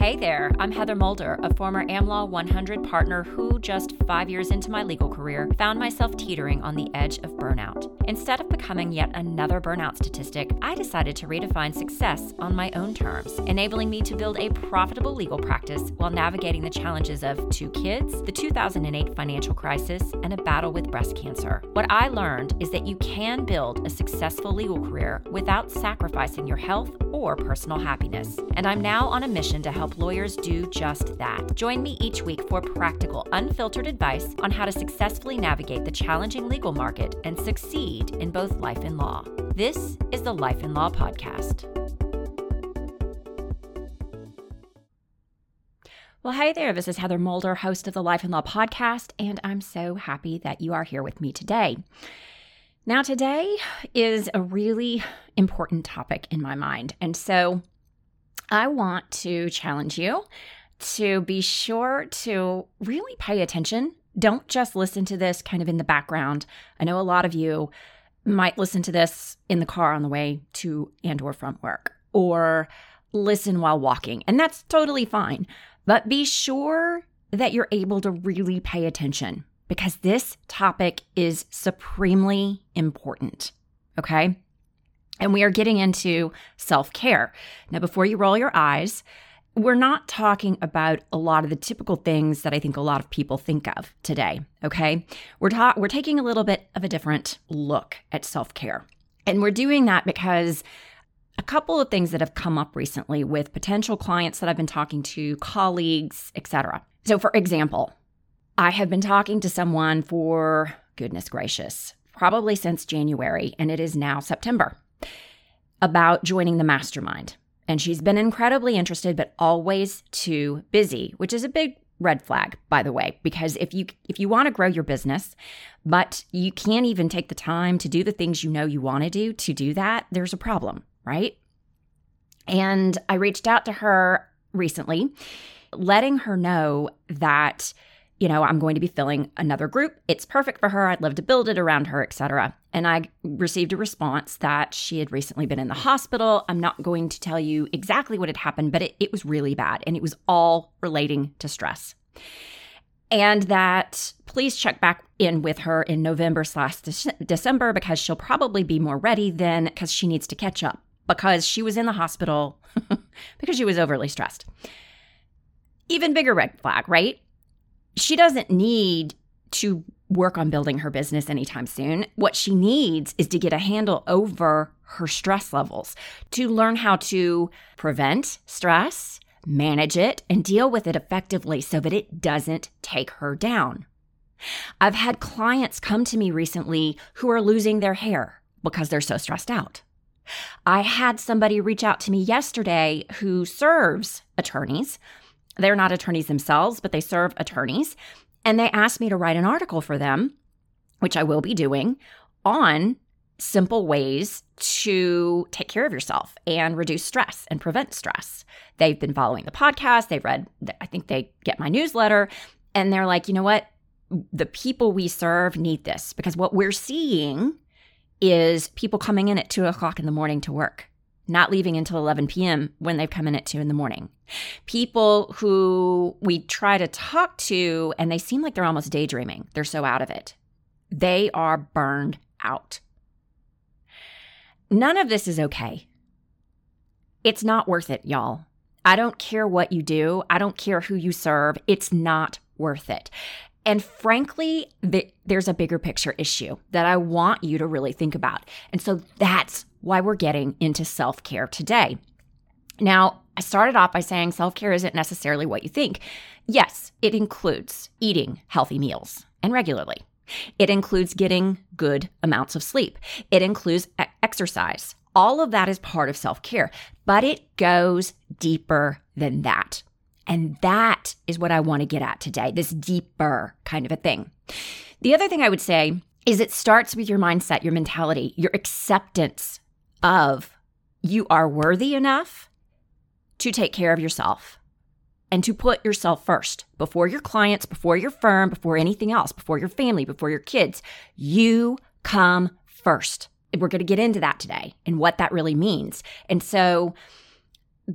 Hey there, I'm Heather Mulder, a former AmLaw 100 partner who, just five years into my legal career, found myself teetering on the edge of burnout. Instead of becoming yet another burnout statistic, I decided to redefine success on my own terms, enabling me to build a profitable legal practice while navigating the challenges of two kids, the 2008 financial crisis, and a battle with breast cancer. What I learned is that you can build a successful legal career without sacrificing your health or personal happiness. And I'm now on a mission to help lawyers do just that. Join me each week for practical, unfiltered advice on how to successfully navigate the challenging legal market and succeed in both life and law. This is the Life and Law Podcast. Well, hey there. This is Heather Mulder, host of the Life and Law Podcast, and I'm so happy that you are here with me today. Now, today is a really important topic in my mind. And so I want to challenge you to be sure to really pay attention. Don't just listen to this kind of in the background. I know a lot of you might listen to this in the car on the way to and or from work or listen while walking, and that's totally fine. But be sure that you're able to really pay attention because this topic is supremely important. Okay. And we are getting into self care. Now, before you roll your eyes, we're not talking about a lot of the typical things that I think a lot of people think of today. Okay. We're, ta- we're taking a little bit of a different look at self care. And we're doing that because a couple of things that have come up recently with potential clients that I've been talking to, colleagues, etc. So, for example, I have been talking to someone for goodness gracious, probably since January, and it is now September about joining the mastermind. And she's been incredibly interested, but always too busy, which is a big red flag by the way because if you if you want to grow your business but you can't even take the time to do the things you know you want to do to do that there's a problem right and i reached out to her recently letting her know that you know, I'm going to be filling another group. It's perfect for her. I'd love to build it around her, etc. And I received a response that she had recently been in the hospital. I'm not going to tell you exactly what had happened, but it, it was really bad. And it was all relating to stress. And that please check back in with her in November slash December because she'll probably be more ready then because she needs to catch up because she was in the hospital because she was overly stressed. Even bigger red flag, right? She doesn't need to work on building her business anytime soon. What she needs is to get a handle over her stress levels, to learn how to prevent stress, manage it, and deal with it effectively so that it doesn't take her down. I've had clients come to me recently who are losing their hair because they're so stressed out. I had somebody reach out to me yesterday who serves attorneys they're not attorneys themselves, but they serve attorneys. And they asked me to write an article for them, which I will be doing, on simple ways to take care of yourself and reduce stress and prevent stress. They've been following the podcast, they've read, I think they get my newsletter, and they're like, you know what? The people we serve need this because what we're seeing is people coming in at two o'clock in the morning to work not leaving until 11 p.m. when they've come in at 2 in the morning. People who we try to talk to and they seem like they're almost daydreaming, they're so out of it. They are burned out. None of this is okay. It's not worth it, y'all. I don't care what you do, I don't care who you serve. It's not worth it. And frankly, there's a bigger picture issue that I want you to really think about. And so that's why we're getting into self care today. Now, I started off by saying self care isn't necessarily what you think. Yes, it includes eating healthy meals and regularly. It includes getting good amounts of sleep. It includes exercise. All of that is part of self care, but it goes deeper than that. And that is what I want to get at today this deeper kind of a thing. The other thing I would say is it starts with your mindset, your mentality, your acceptance of you are worthy enough to take care of yourself and to put yourself first before your clients, before your firm, before anything else, before your family, before your kids. You come first. We're going to get into that today and what that really means. And so,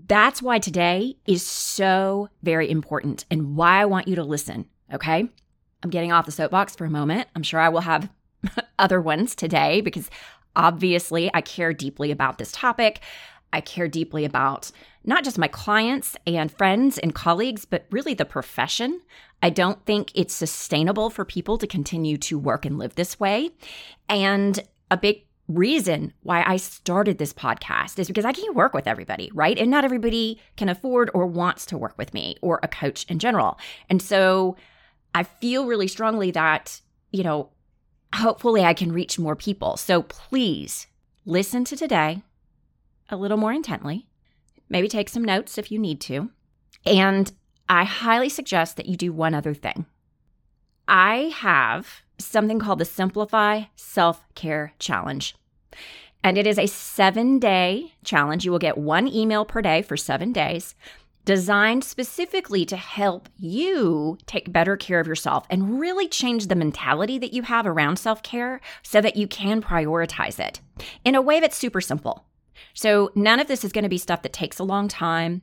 that's why today is so very important and why I want you to listen. Okay. I'm getting off the soapbox for a moment. I'm sure I will have other ones today because obviously I care deeply about this topic. I care deeply about not just my clients and friends and colleagues, but really the profession. I don't think it's sustainable for people to continue to work and live this way. And a big reason why I started this podcast is because I can't work with everybody, right? And not everybody can afford or wants to work with me or a coach in general. And so I feel really strongly that, you know, hopefully I can reach more people. So please listen to today a little more intently. Maybe take some notes if you need to. And I highly suggest that you do one other thing. I have something called the Simplify Self Care Challenge. And it is a seven day challenge. You will get one email per day for seven days, designed specifically to help you take better care of yourself and really change the mentality that you have around self care so that you can prioritize it in a way that's super simple. So, none of this is going to be stuff that takes a long time.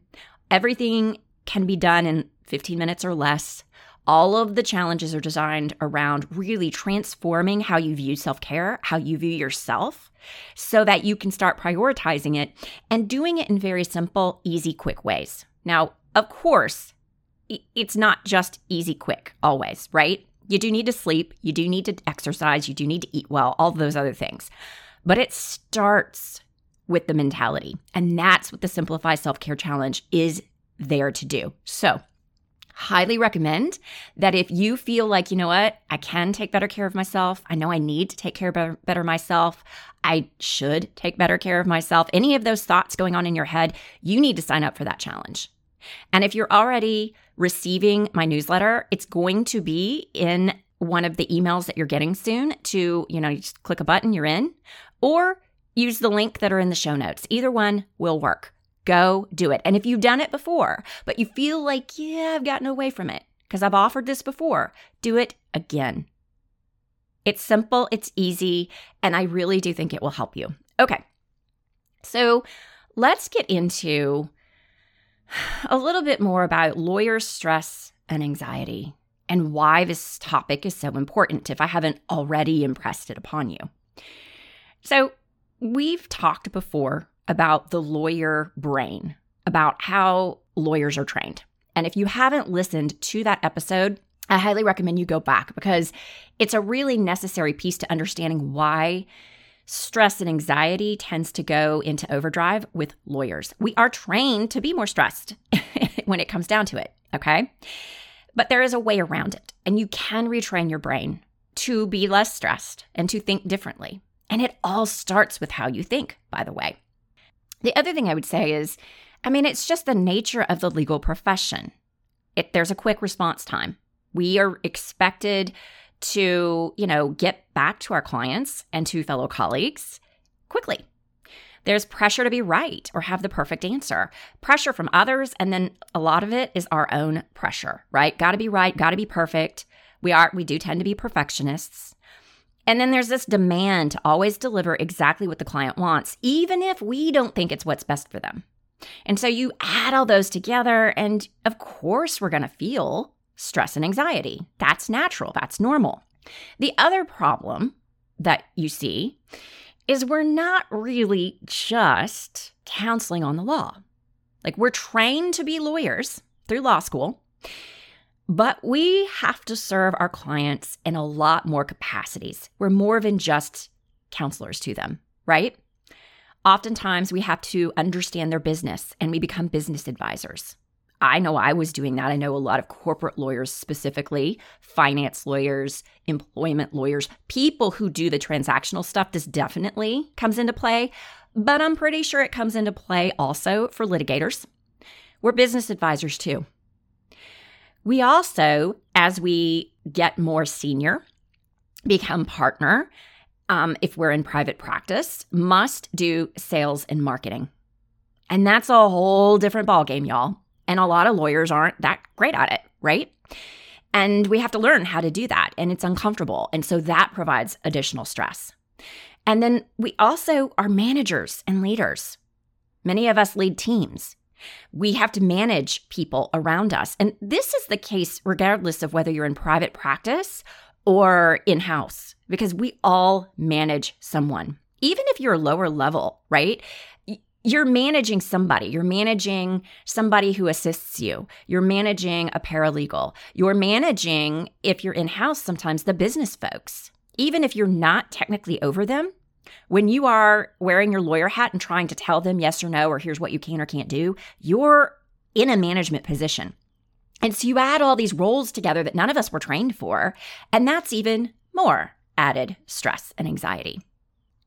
Everything can be done in 15 minutes or less. All of the challenges are designed around really transforming how you view self care, how you view yourself, so that you can start prioritizing it and doing it in very simple, easy, quick ways. Now, of course, it's not just easy, quick always, right? You do need to sleep, you do need to exercise, you do need to eat well, all those other things. But it starts with the mentality. And that's what the Simplify Self Care Challenge is there to do. So, highly recommend that if you feel like, you know what, I can take better care of myself, I know I need to take care better, better myself, I should take better care of myself, any of those thoughts going on in your head, you need to sign up for that challenge. And if you're already receiving my newsletter, it's going to be in one of the emails that you're getting soon to, you know, you just click a button, you're in, or use the link that are in the show notes. Either one will work. Go do it. And if you've done it before, but you feel like, yeah, I've gotten away from it because I've offered this before, do it again. It's simple, it's easy, and I really do think it will help you. Okay. So let's get into a little bit more about lawyers' stress and anxiety and why this topic is so important if I haven't already impressed it upon you. So, we've talked before about the lawyer brain, about how lawyers are trained. And if you haven't listened to that episode, I highly recommend you go back because it's a really necessary piece to understanding why stress and anxiety tends to go into overdrive with lawyers. We are trained to be more stressed when it comes down to it, okay? But there is a way around it, and you can retrain your brain to be less stressed and to think differently. And it all starts with how you think, by the way. The other thing I would say is, I mean, it's just the nature of the legal profession. It, there's a quick response time. We are expected to, you know, get back to our clients and to fellow colleagues quickly. There's pressure to be right or have the perfect answer, pressure from others, and then a lot of it is our own pressure, right? Got to be right, got to be perfect. We are we do tend to be perfectionists. And then there's this demand to always deliver exactly what the client wants, even if we don't think it's what's best for them. And so you add all those together, and of course, we're going to feel stress and anxiety. That's natural, that's normal. The other problem that you see is we're not really just counseling on the law. Like, we're trained to be lawyers through law school. But we have to serve our clients in a lot more capacities. We're more than just counselors to them, right? Oftentimes, we have to understand their business and we become business advisors. I know I was doing that. I know a lot of corporate lawyers, specifically finance lawyers, employment lawyers, people who do the transactional stuff. This definitely comes into play, but I'm pretty sure it comes into play also for litigators. We're business advisors too. We also, as we get more senior, become partner, um, if we're in private practice, must do sales and marketing. And that's a whole different ballgame, y'all. And a lot of lawyers aren't that great at it, right? And we have to learn how to do that. And it's uncomfortable. And so that provides additional stress. And then we also are managers and leaders. Many of us lead teams. We have to manage people around us. And this is the case regardless of whether you're in private practice or in house, because we all manage someone. Even if you're a lower level, right? You're managing somebody. You're managing somebody who assists you. You're managing a paralegal. You're managing, if you're in house, sometimes the business folks. Even if you're not technically over them, when you are wearing your lawyer hat and trying to tell them yes or no, or here's what you can or can't do, you're in a management position. And so you add all these roles together that none of us were trained for, and that's even more added stress and anxiety.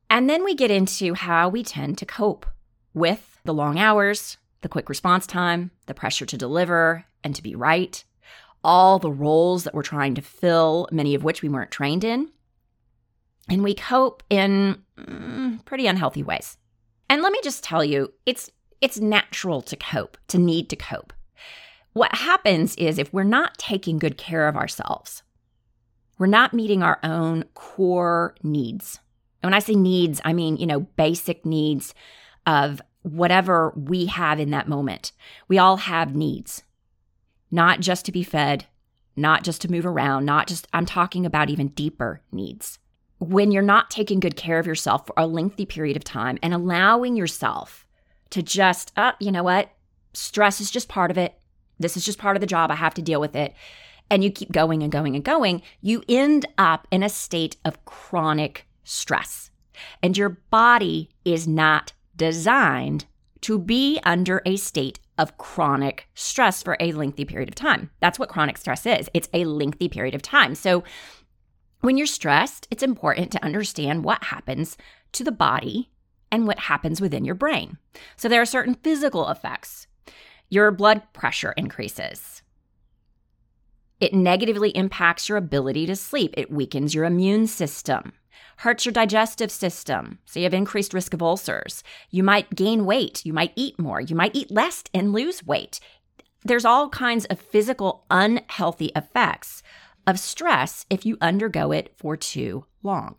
And then we get into how we tend to cope with the long hours, the quick response time, the pressure to deliver and to be right, all the roles that we're trying to fill, many of which we weren't trained in. And we cope in mm, pretty unhealthy ways. And let me just tell you, it's it's natural to cope, to need to cope. What happens is if we're not taking good care of ourselves, we're not meeting our own core needs. And when I say needs, I mean, you know, basic needs of whatever we have in that moment. We all have needs, not just to be fed, not just to move around, not just, I'm talking about even deeper needs when you're not taking good care of yourself for a lengthy period of time and allowing yourself to just, uh, you know what? Stress is just part of it. This is just part of the job. I have to deal with it. And you keep going and going and going, you end up in a state of chronic stress. And your body is not designed to be under a state of chronic stress for a lengthy period of time. That's what chronic stress is. It's a lengthy period of time. So when you're stressed, it's important to understand what happens to the body and what happens within your brain. So there are certain physical effects. Your blood pressure increases. It negatively impacts your ability to sleep. It weakens your immune system, hurts your digestive system. So you have increased risk of ulcers. You might gain weight. You might eat more. You might eat less and lose weight. There's all kinds of physical unhealthy effects of stress if you undergo it for too long.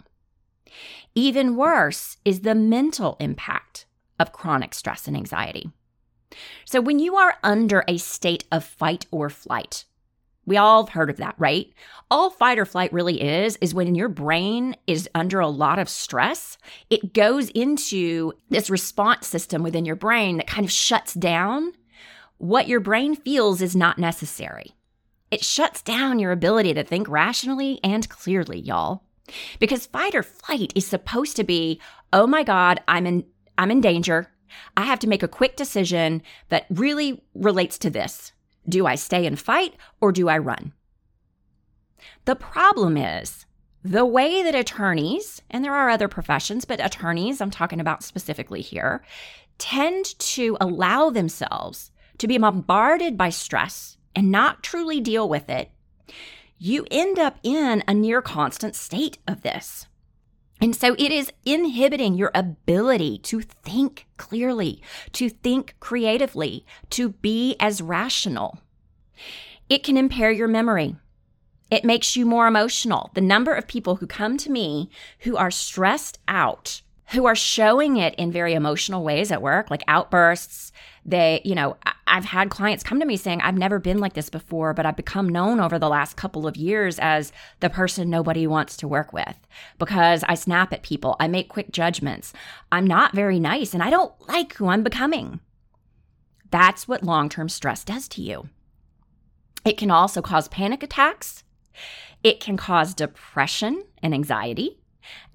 Even worse is the mental impact of chronic stress and anxiety. So, when you are under a state of fight or flight, we all have heard of that, right? All fight or flight really is, is when your brain is under a lot of stress, it goes into this response system within your brain that kind of shuts down what your brain feels is not necessary. It shuts down your ability to think rationally and clearly, y'all. Because fight or flight is supposed to be, oh my God, I'm in, I'm in danger. I have to make a quick decision that really relates to this. Do I stay and fight or do I run? The problem is the way that attorneys, and there are other professions, but attorneys, I'm talking about specifically here, tend to allow themselves to be bombarded by stress and not truly deal with it, you end up in a near constant state of this. And so it is inhibiting your ability to think clearly, to think creatively, to be as rational. It can impair your memory. It makes you more emotional. The number of people who come to me who are stressed out who are showing it in very emotional ways at work, like outbursts. They, you know, I've had clients come to me saying, I've never been like this before, but I've become known over the last couple of years as the person nobody wants to work with because I snap at people. I make quick judgments. I'm not very nice and I don't like who I'm becoming. That's what long term stress does to you. It can also cause panic attacks. It can cause depression and anxiety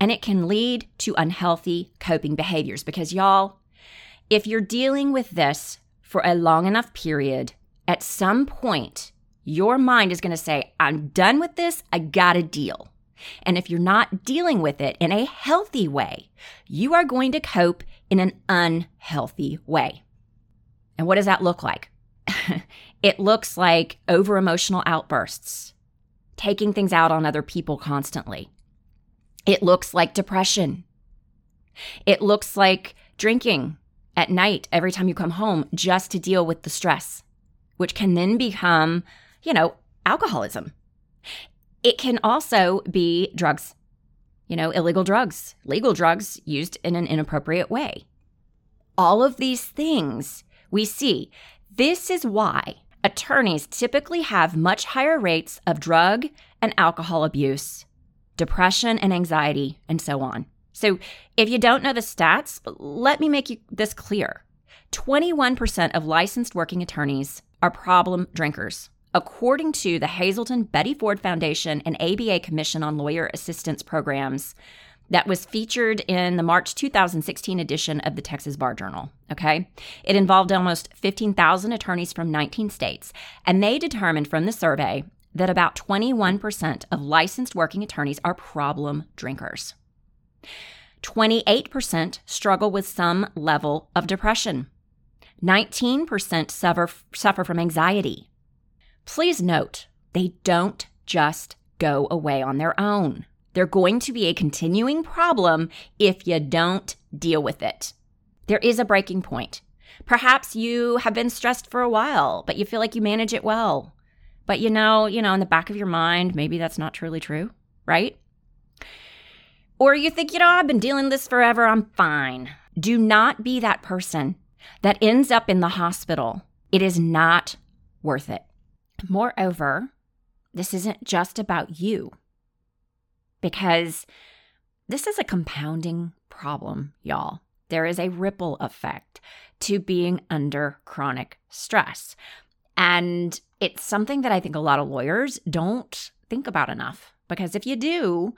and it can lead to unhealthy coping behaviors because, y'all, if you're dealing with this for a long enough period, at some point, your mind is going to say, I'm done with this. I got to deal. And if you're not dealing with it in a healthy way, you are going to cope in an unhealthy way. And what does that look like? it looks like over emotional outbursts, taking things out on other people constantly, it looks like depression. It looks like drinking at night every time you come home just to deal with the stress, which can then become, you know, alcoholism. It can also be drugs, you know, illegal drugs, legal drugs used in an inappropriate way. All of these things we see this is why attorneys typically have much higher rates of drug and alcohol abuse, depression and anxiety, and so on. So, if you don't know the stats, let me make you this clear 21% of licensed working attorneys are problem drinkers. According to the Hazelden Betty Ford Foundation and ABA Commission on Lawyer Assistance Programs, that was featured in the March 2016 edition of the Texas Bar Journal. Okay. It involved almost 15,000 attorneys from 19 states, and they determined from the survey that about 21% of licensed working attorneys are problem drinkers. 28% struggle with some level of depression. 19% suffer, suffer from anxiety. Please note, they don't just go away on their own. They're going to be a continuing problem if you don't deal with it. There is a breaking point. Perhaps you have been stressed for a while, but you feel like you manage it well. But you know, you know, in the back of your mind, maybe that's not truly true, right? Or you think, you know, I've been dealing this forever, I'm fine. Do not be that person that ends up in the hospital. It is not worth it. Moreover, this isn't just about you because this is a compounding problem, y'all. There is a ripple effect to being under chronic stress. And it's something that I think a lot of lawyers don't think about enough because if you do,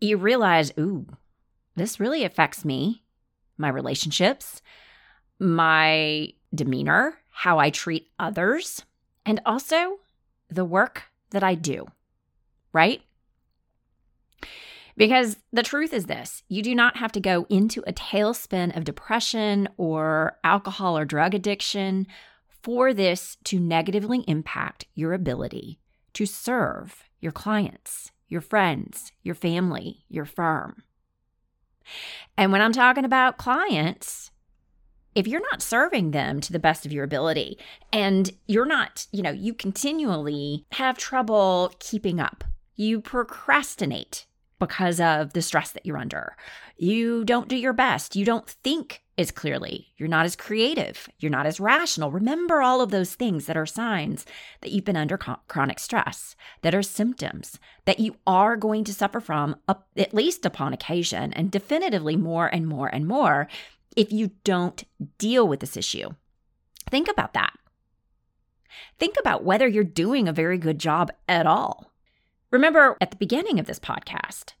you realize, ooh, this really affects me, my relationships, my demeanor, how I treat others, and also the work that I do, right? Because the truth is this you do not have to go into a tailspin of depression or alcohol or drug addiction for this to negatively impact your ability to serve your clients, your friends, your family, your firm. And when I'm talking about clients, if you're not serving them to the best of your ability and you're not, you know, you continually have trouble keeping up, you procrastinate because of the stress that you're under. You don't do your best. You don't think as clearly. You're not as creative. You're not as rational. Remember all of those things that are signs that you've been under chronic stress, that are symptoms that you are going to suffer from, at least upon occasion, and definitively more and more and more if you don't deal with this issue. Think about that. Think about whether you're doing a very good job at all. Remember at the beginning of this podcast,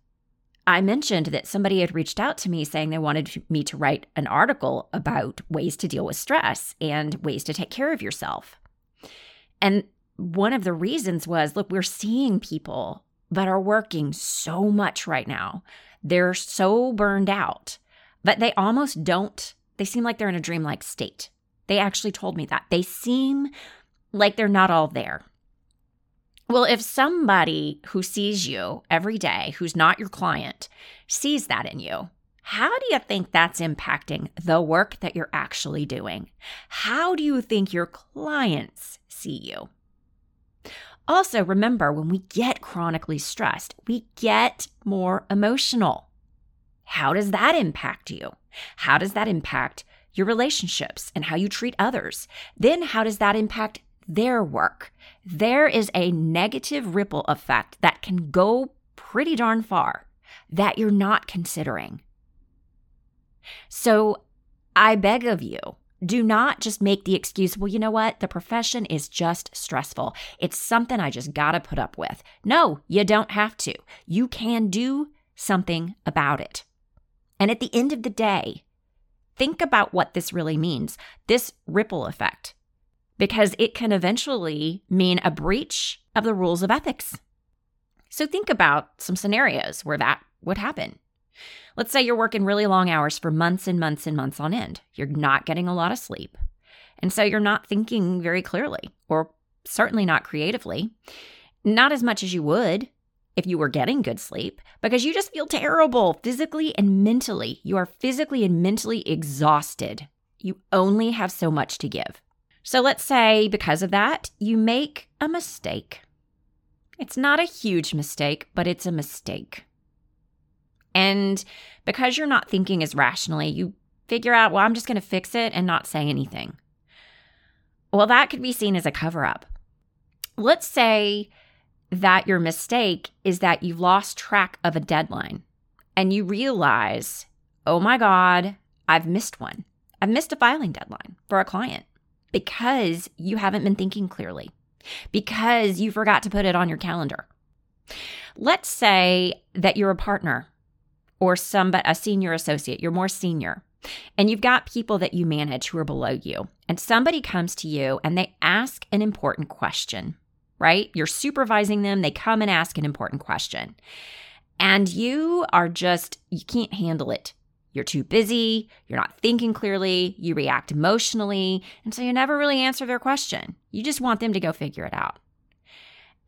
I mentioned that somebody had reached out to me saying they wanted me to write an article about ways to deal with stress and ways to take care of yourself. And one of the reasons was look, we're seeing people that are working so much right now. They're so burned out, but they almost don't, they seem like they're in a dreamlike state. They actually told me that. They seem like they're not all there. Well, if somebody who sees you every day, who's not your client, sees that in you, how do you think that's impacting the work that you're actually doing? How do you think your clients see you? Also, remember when we get chronically stressed, we get more emotional. How does that impact you? How does that impact your relationships and how you treat others? Then, how does that impact their work, there is a negative ripple effect that can go pretty darn far that you're not considering. So I beg of you, do not just make the excuse, well, you know what? The profession is just stressful. It's something I just got to put up with. No, you don't have to. You can do something about it. And at the end of the day, think about what this really means this ripple effect because it can eventually mean a breach of the rules of ethics. So think about some scenarios where that would happen. Let's say you're working really long hours for months and months and months on end. You're not getting a lot of sleep. And so you're not thinking very clearly, or certainly not creatively, not as much as you would if you were getting good sleep, because you just feel terrible physically and mentally. You are physically and mentally exhausted. You only have so much to give. So let's say because of that, you make a mistake. It's not a huge mistake, but it's a mistake. And because you're not thinking as rationally, you figure out, well, I'm just going to fix it and not say anything. Well, that could be seen as a cover up. Let's say that your mistake is that you've lost track of a deadline and you realize, oh my God, I've missed one. I've missed a filing deadline for a client because you haven't been thinking clearly, because you forgot to put it on your calendar. Let's say that you're a partner or some a senior associate, you're more senior, and you've got people that you manage who are below you, and somebody comes to you and they ask an important question right? You're supervising them, they come and ask an important question. And you are just, you can't handle it. You're too busy, you're not thinking clearly, you react emotionally, and so you never really answer their question. You just want them to go figure it out.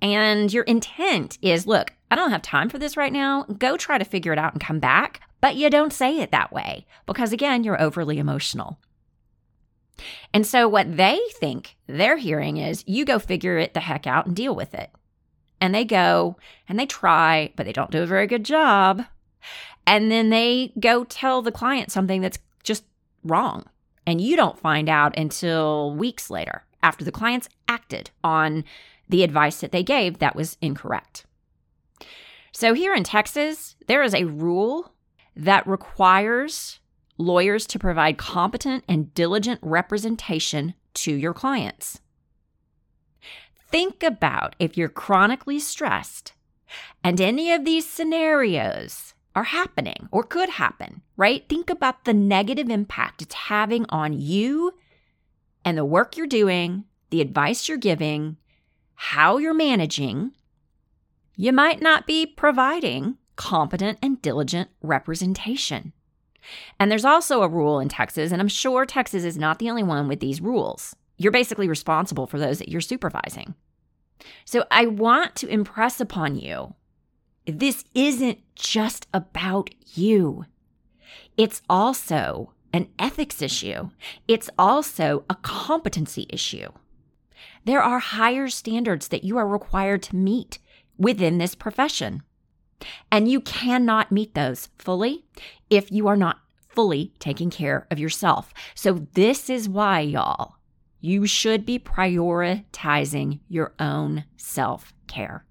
And your intent is look, I don't have time for this right now. Go try to figure it out and come back. But you don't say it that way because, again, you're overly emotional. And so what they think they're hearing is you go figure it the heck out and deal with it. And they go and they try, but they don't do a very good job. And then they go tell the client something that's just wrong. And you don't find out until weeks later after the clients acted on the advice that they gave that was incorrect. So here in Texas, there is a rule that requires lawyers to provide competent and diligent representation to your clients. Think about if you're chronically stressed and any of these scenarios are happening or could happen, right? Think about the negative impact it's having on you and the work you're doing, the advice you're giving, how you're managing. You might not be providing competent and diligent representation. And there's also a rule in Texas, and I'm sure Texas is not the only one with these rules. You're basically responsible for those that you're supervising. So I want to impress upon you this isn't just about you, it's also an ethics issue, it's also a competency issue. There are higher standards that you are required to meet within this profession. And you cannot meet those fully if you are not fully taking care of yourself. So, this is why, y'all, you should be prioritizing your own self care.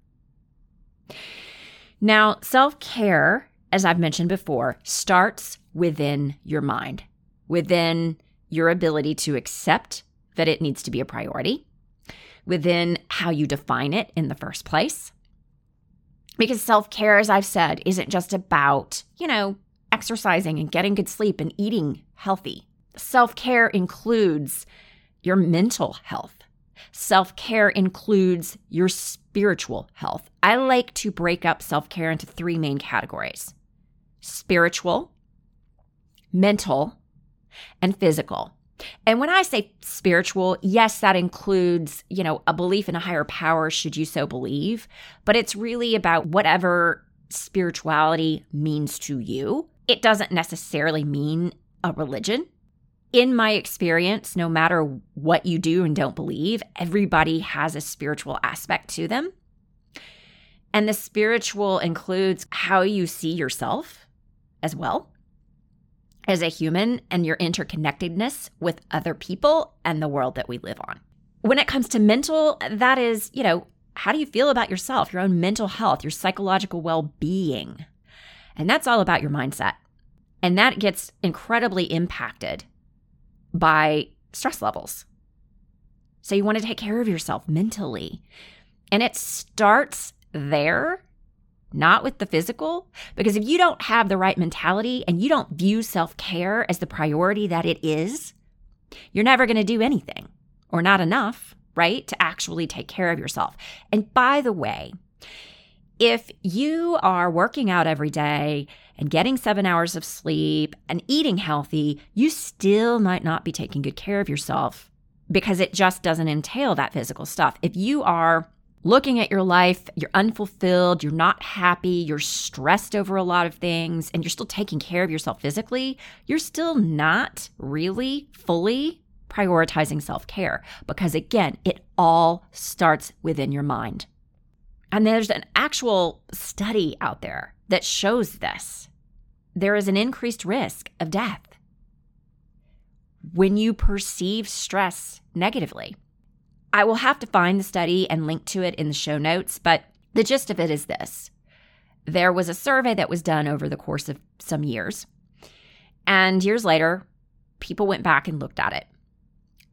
Now, self care, as I've mentioned before, starts within your mind, within your ability to accept that it needs to be a priority, within how you define it in the first place, because self care, as I've said, isn't just about, you know, exercising and getting good sleep and eating healthy. Self care includes your mental health. Self care includes your spiritual health. I like to break up self care into three main categories spiritual, mental, and physical. And when I say spiritual, yes, that includes, you know, a belief in a higher power, should you so believe, but it's really about whatever spirituality means to you. It doesn't necessarily mean a religion. In my experience, no matter what you do and don't believe, everybody has a spiritual aspect to them. And the spiritual includes how you see yourself as well as a human and your interconnectedness with other people and the world that we live on. When it comes to mental, that is, you know, how do you feel about yourself, your own mental health, your psychological well being? And that's all about your mindset. And that gets incredibly impacted by stress levels. So you want to take care of yourself mentally. And it starts there not with the physical. Because if you don't have the right mentality and you don't view self care as the priority that it is, you're never going to do anything or not enough, right, to actually take care of yourself. And by the way, if you are working out every day and getting seven hours of sleep and eating healthy, you still might not be taking good care of yourself because it just doesn't entail that physical stuff. If you are looking at your life, you're unfulfilled, you're not happy, you're stressed over a lot of things, and you're still taking care of yourself physically, you're still not really fully prioritizing self care because, again, it all starts within your mind. And there's an actual study out there that shows this. There is an increased risk of death when you perceive stress negatively. I will have to find the study and link to it in the show notes, but the gist of it is this there was a survey that was done over the course of some years. And years later, people went back and looked at it.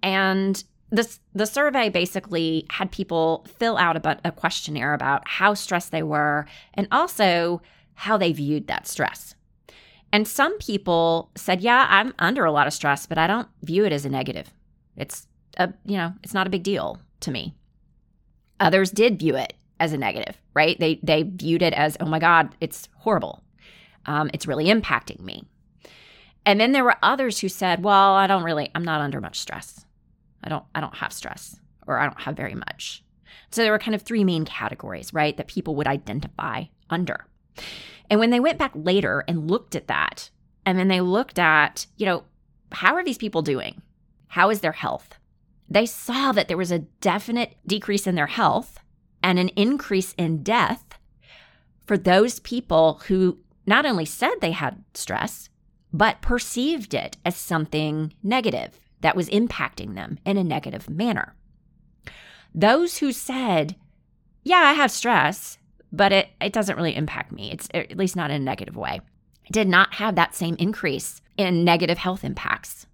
And this the survey basically had people fill out a, a questionnaire about how stressed they were and also how they viewed that stress. And some people said, "Yeah, I'm under a lot of stress, but I don't view it as a negative. It's a, you know, it's not a big deal to me." Others did view it as a negative, right? They they viewed it as, "Oh my god, it's horrible. Um, it's really impacting me." And then there were others who said, "Well, I don't really I'm not under much stress. I don't I don't have stress or I don't have very much." So there were kind of three main categories, right, that people would identify under. And when they went back later and looked at that, and then they looked at, you know, how are these people doing? How is their health? They saw that there was a definite decrease in their health and an increase in death for those people who not only said they had stress, but perceived it as something negative that was impacting them in a negative manner. Those who said, Yeah, I have stress, but it, it doesn't really impact me. It's at least not in a negative way. Did not have that same increase in negative health impacts.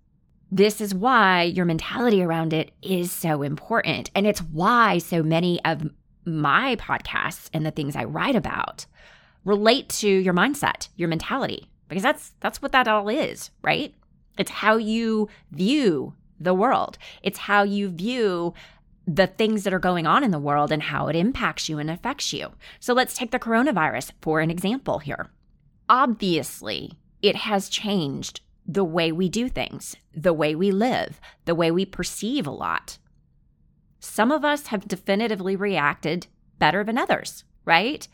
This is why your mentality around it is so important. And it's why so many of my podcasts and the things I write about relate to your mindset, your mentality, because that's that's what that all is, right? It's how you view the world. It's how you view the things that are going on in the world and how it impacts you and affects you. So let's take the coronavirus for an example here. Obviously, it has changed the way we do things, the way we live, the way we perceive a lot. Some of us have definitively reacted better than others, right?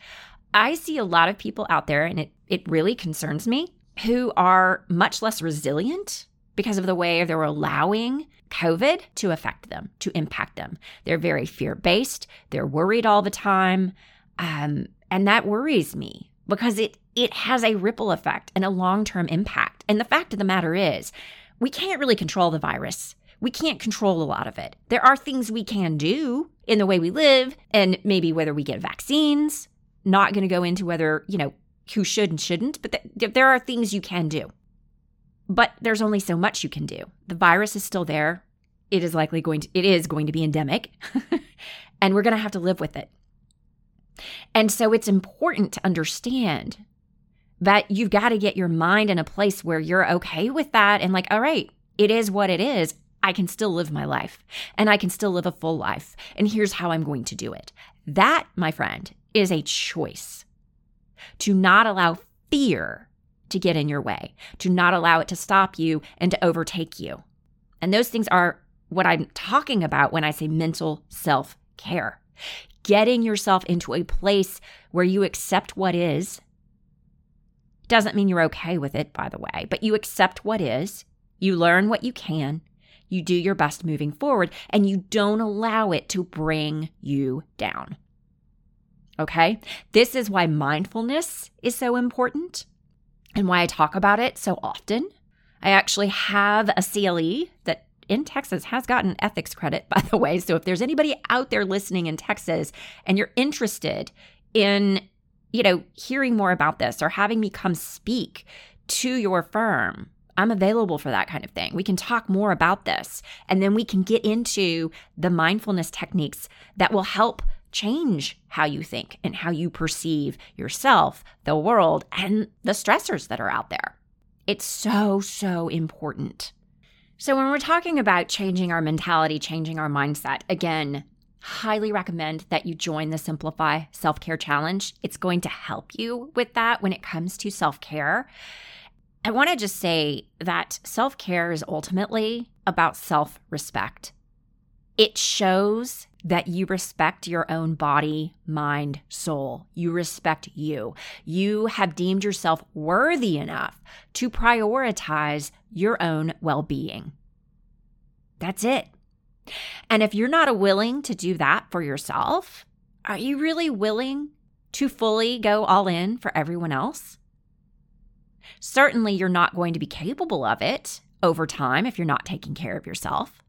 I see a lot of people out there, and it, it really concerns me, who are much less resilient because of the way they're allowing COVID to affect them, to impact them. They're very fear based, they're worried all the time. Um, and that worries me because it, it has a ripple effect and a long term impact. And the fact of the matter is, we can't really control the virus. We can't control a lot of it. There are things we can do in the way we live and maybe whether we get vaccines. Not going to go into whether, you know, who should and shouldn't, but th- there are things you can do. But there's only so much you can do. The virus is still there. It is likely going to it is going to be endemic. and we're going to have to live with it. And so it's important to understand that you've got to get your mind in a place where you're okay with that and like, all right, it is what it is. I can still live my life and I can still live a full life. And here's how I'm going to do it. That, my friend, is a choice to not allow fear to get in your way, to not allow it to stop you and to overtake you. And those things are what I'm talking about when I say mental self care. Getting yourself into a place where you accept what is doesn't mean you're okay with it, by the way, but you accept what is, you learn what you can, you do your best moving forward, and you don't allow it to bring you down. Okay? This is why mindfulness is so important and why I talk about it so often. I actually have a CLE that in Texas has gotten ethics credit, by the way. So if there's anybody out there listening in Texas and you're interested in, you know, hearing more about this or having me come speak to your firm, I'm available for that kind of thing. We can talk more about this and then we can get into the mindfulness techniques that will help change how you think and how you perceive yourself, the world, and the stressors that are out there. It's so, so important. So, when we're talking about changing our mentality, changing our mindset, again, highly recommend that you join the Simplify Self Care Challenge. It's going to help you with that when it comes to self care. I want to just say that self care is ultimately about self respect. It shows that you respect your own body, mind, soul. You respect you. You have deemed yourself worthy enough to prioritize your own well being. That's it. And if you're not willing to do that for yourself, are you really willing to fully go all in for everyone else? Certainly, you're not going to be capable of it over time if you're not taking care of yourself.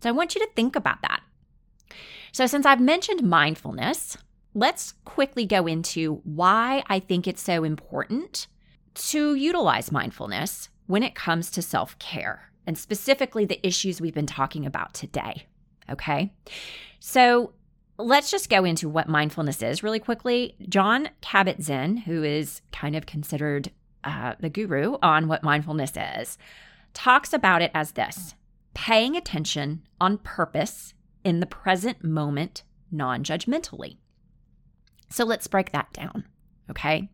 So I want you to think about that. So, since I've mentioned mindfulness, let's quickly go into why I think it's so important to utilize mindfulness when it comes to self care and specifically the issues we've been talking about today. Okay. So, let's just go into what mindfulness is really quickly. Jon Kabat Zinn, who is kind of considered uh, the guru on what mindfulness is, talks about it as this paying attention on purpose in the present moment non judgmentally. So let's break that down. Okay.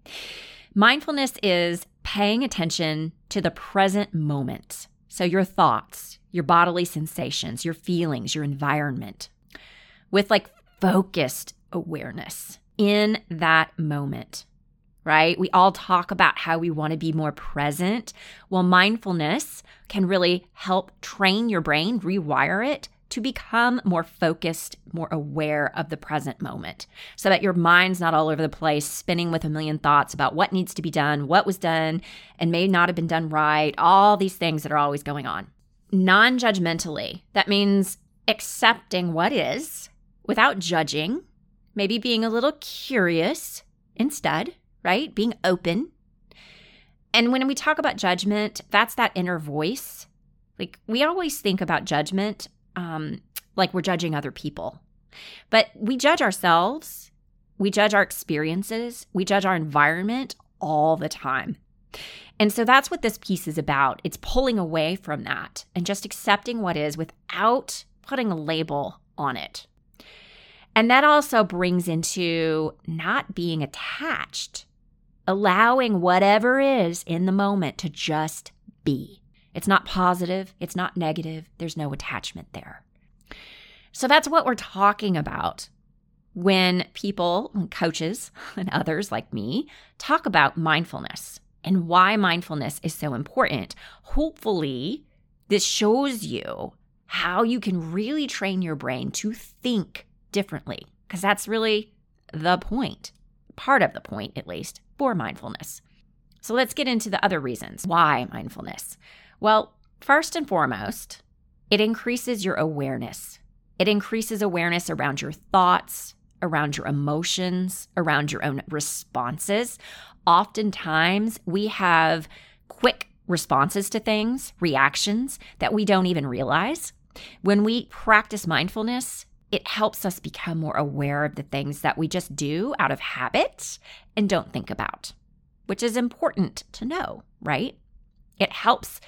Mindfulness is paying attention to the present moment. So, your thoughts, your bodily sensations, your feelings, your environment, with like focused awareness in that moment, right? We all talk about how we want to be more present. Well, mindfulness can really help train your brain, rewire it to become more focused, more aware of the present moment so that your mind's not all over the place, spinning with a million thoughts about what needs to be done, what was done, and may not have been done right, all these things that are always going on. Non judgmentally, that means accepting what is without judging, maybe being a little curious instead, right? Being open. And when we talk about judgment, that's that inner voice. Like we always think about judgment um, like we're judging other people, but we judge ourselves, we judge our experiences, we judge our environment all the time. And so that's what this piece is about. It's pulling away from that and just accepting what is without putting a label on it. And that also brings into not being attached, allowing whatever is in the moment to just be. It's not positive, it's not negative, there's no attachment there. So that's what we're talking about when people, coaches, and others like me talk about mindfulness and why mindfulness is so important. Hopefully, this shows you how you can really train your brain to think differently, because that's really the point, part of the point, at least, for mindfulness. So let's get into the other reasons why mindfulness. Well, first and foremost, it increases your awareness. It increases awareness around your thoughts, around your emotions, around your own responses. Oftentimes, we have quick responses to things, reactions that we don't even realize. When we practice mindfulness, it helps us become more aware of the things that we just do out of habit and don't think about, which is important to know, right? It helps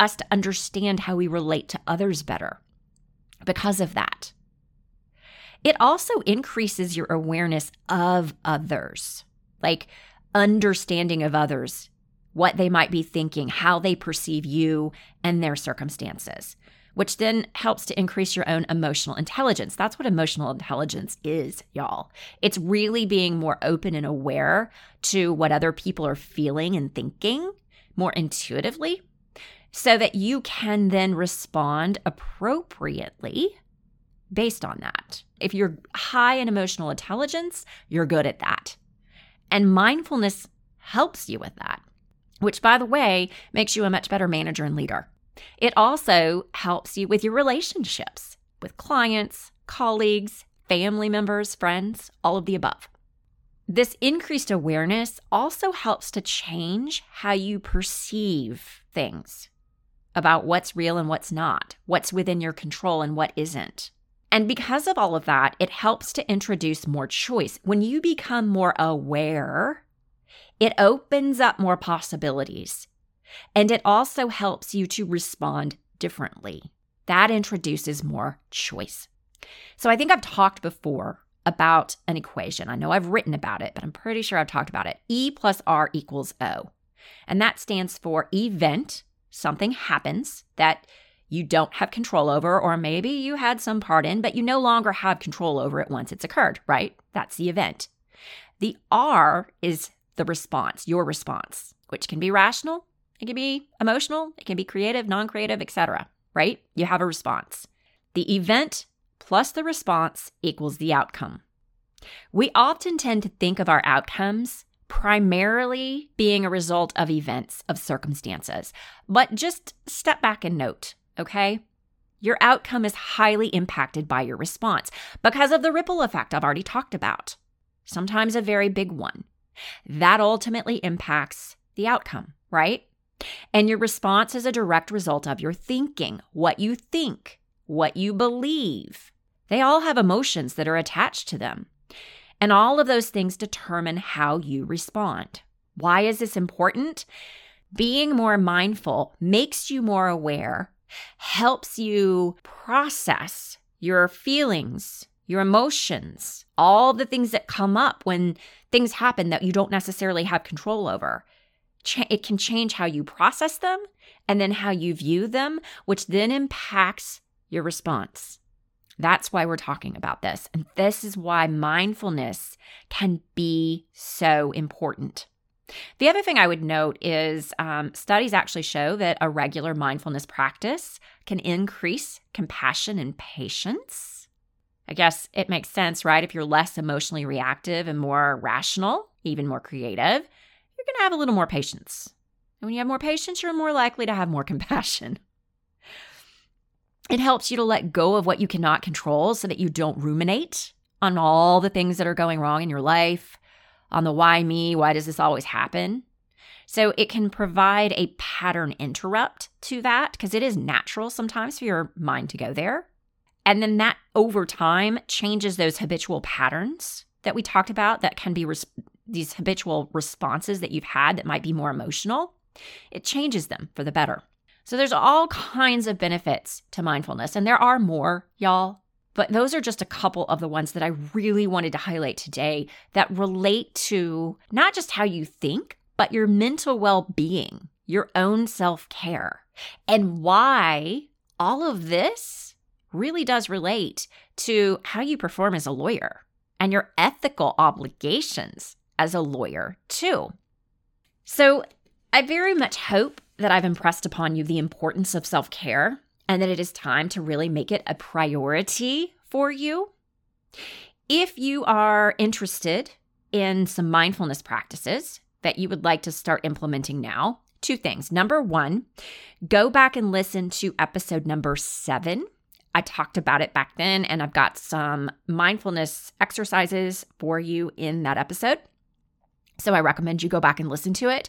us to understand how we relate to others better because of that. It also increases your awareness of others, like understanding of others, what they might be thinking, how they perceive you and their circumstances which then helps to increase your own emotional intelligence. That's what emotional intelligence is, y'all. It's really being more open and aware to what other people are feeling and thinking more intuitively so that you can then respond appropriately based on that. If you're high in emotional intelligence, you're good at that. And mindfulness helps you with that, which, by the way, makes you a much better manager and leader. It also helps you with your relationships with clients, colleagues, family members, friends, all of the above. This increased awareness also helps to change how you perceive things about what's real and what's not, what's within your control and what isn't. And because of all of that, it helps to introduce more choice. When you become more aware, it opens up more possibilities. And it also helps you to respond differently. That introduces more choice. So I think I've talked before about an equation. I know I've written about it, but I'm pretty sure I've talked about it. E plus R equals O. And that stands for event, something happens that you don't have control over, or maybe you had some part in, but you no longer have control over it once it's occurred, right? That's the event. The R is the response, your response, which can be rational it can be emotional, it can be creative, non-creative, etc., right? You have a response. The event plus the response equals the outcome. We often tend to think of our outcomes primarily being a result of events, of circumstances. But just step back and note, okay? your outcome is highly impacted by your response because of the ripple effect I've already talked about, sometimes a very big one. That ultimately impacts the outcome, right? And your response is a direct result of your thinking, what you think, what you believe. They all have emotions that are attached to them. And all of those things determine how you respond. Why is this important? Being more mindful makes you more aware, helps you process your feelings, your emotions, all the things that come up when things happen that you don't necessarily have control over. It can change how you process them and then how you view them, which then impacts your response. That's why we're talking about this. And this is why mindfulness can be so important. The other thing I would note is um, studies actually show that a regular mindfulness practice can increase compassion and patience. I guess it makes sense, right? If you're less emotionally reactive and more rational, even more creative, you're going to have a little more patience. And when you have more patience, you're more likely to have more compassion. It helps you to let go of what you cannot control so that you don't ruminate on all the things that are going wrong in your life, on the why me, why does this always happen? So it can provide a pattern interrupt to that because it is natural sometimes for your mind to go there. And then that over time changes those habitual patterns that we talked about that can be res- these habitual responses that you've had that might be more emotional. It changes them for the better. So there's all kinds of benefits to mindfulness, and there are more, y'all. But those are just a couple of the ones that I really wanted to highlight today that relate to not just how you think, but your mental well being, your own self care, and why all of this really does relate to how you perform as a lawyer and your ethical obligations as a lawyer, too. So I very much hope that I've impressed upon you the importance of self care and that it is time to really make it a priority for you. If you are interested in some mindfulness practices that you would like to start implementing now, two things. Number one, go back and listen to episode number seven. I talked about it back then, and I've got some mindfulness exercises for you in that episode. So I recommend you go back and listen to it.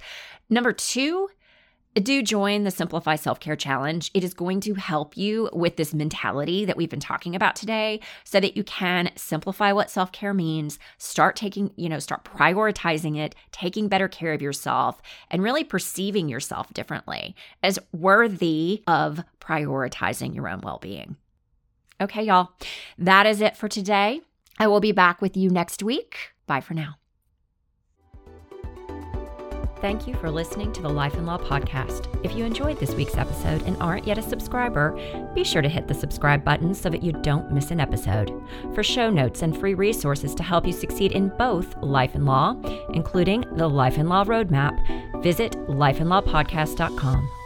Number two, do join the Simplify Self Care Challenge. It is going to help you with this mentality that we've been talking about today so that you can simplify what self care means, start taking, you know, start prioritizing it, taking better care of yourself, and really perceiving yourself differently as worthy of prioritizing your own well being. Okay, y'all, that is it for today. I will be back with you next week. Bye for now. Thank you for listening to the Life and Law Podcast. If you enjoyed this week's episode and aren't yet a subscriber, be sure to hit the subscribe button so that you don't miss an episode. For show notes and free resources to help you succeed in both life and law, including the Life and Law Roadmap, visit lifeandlawpodcast.com.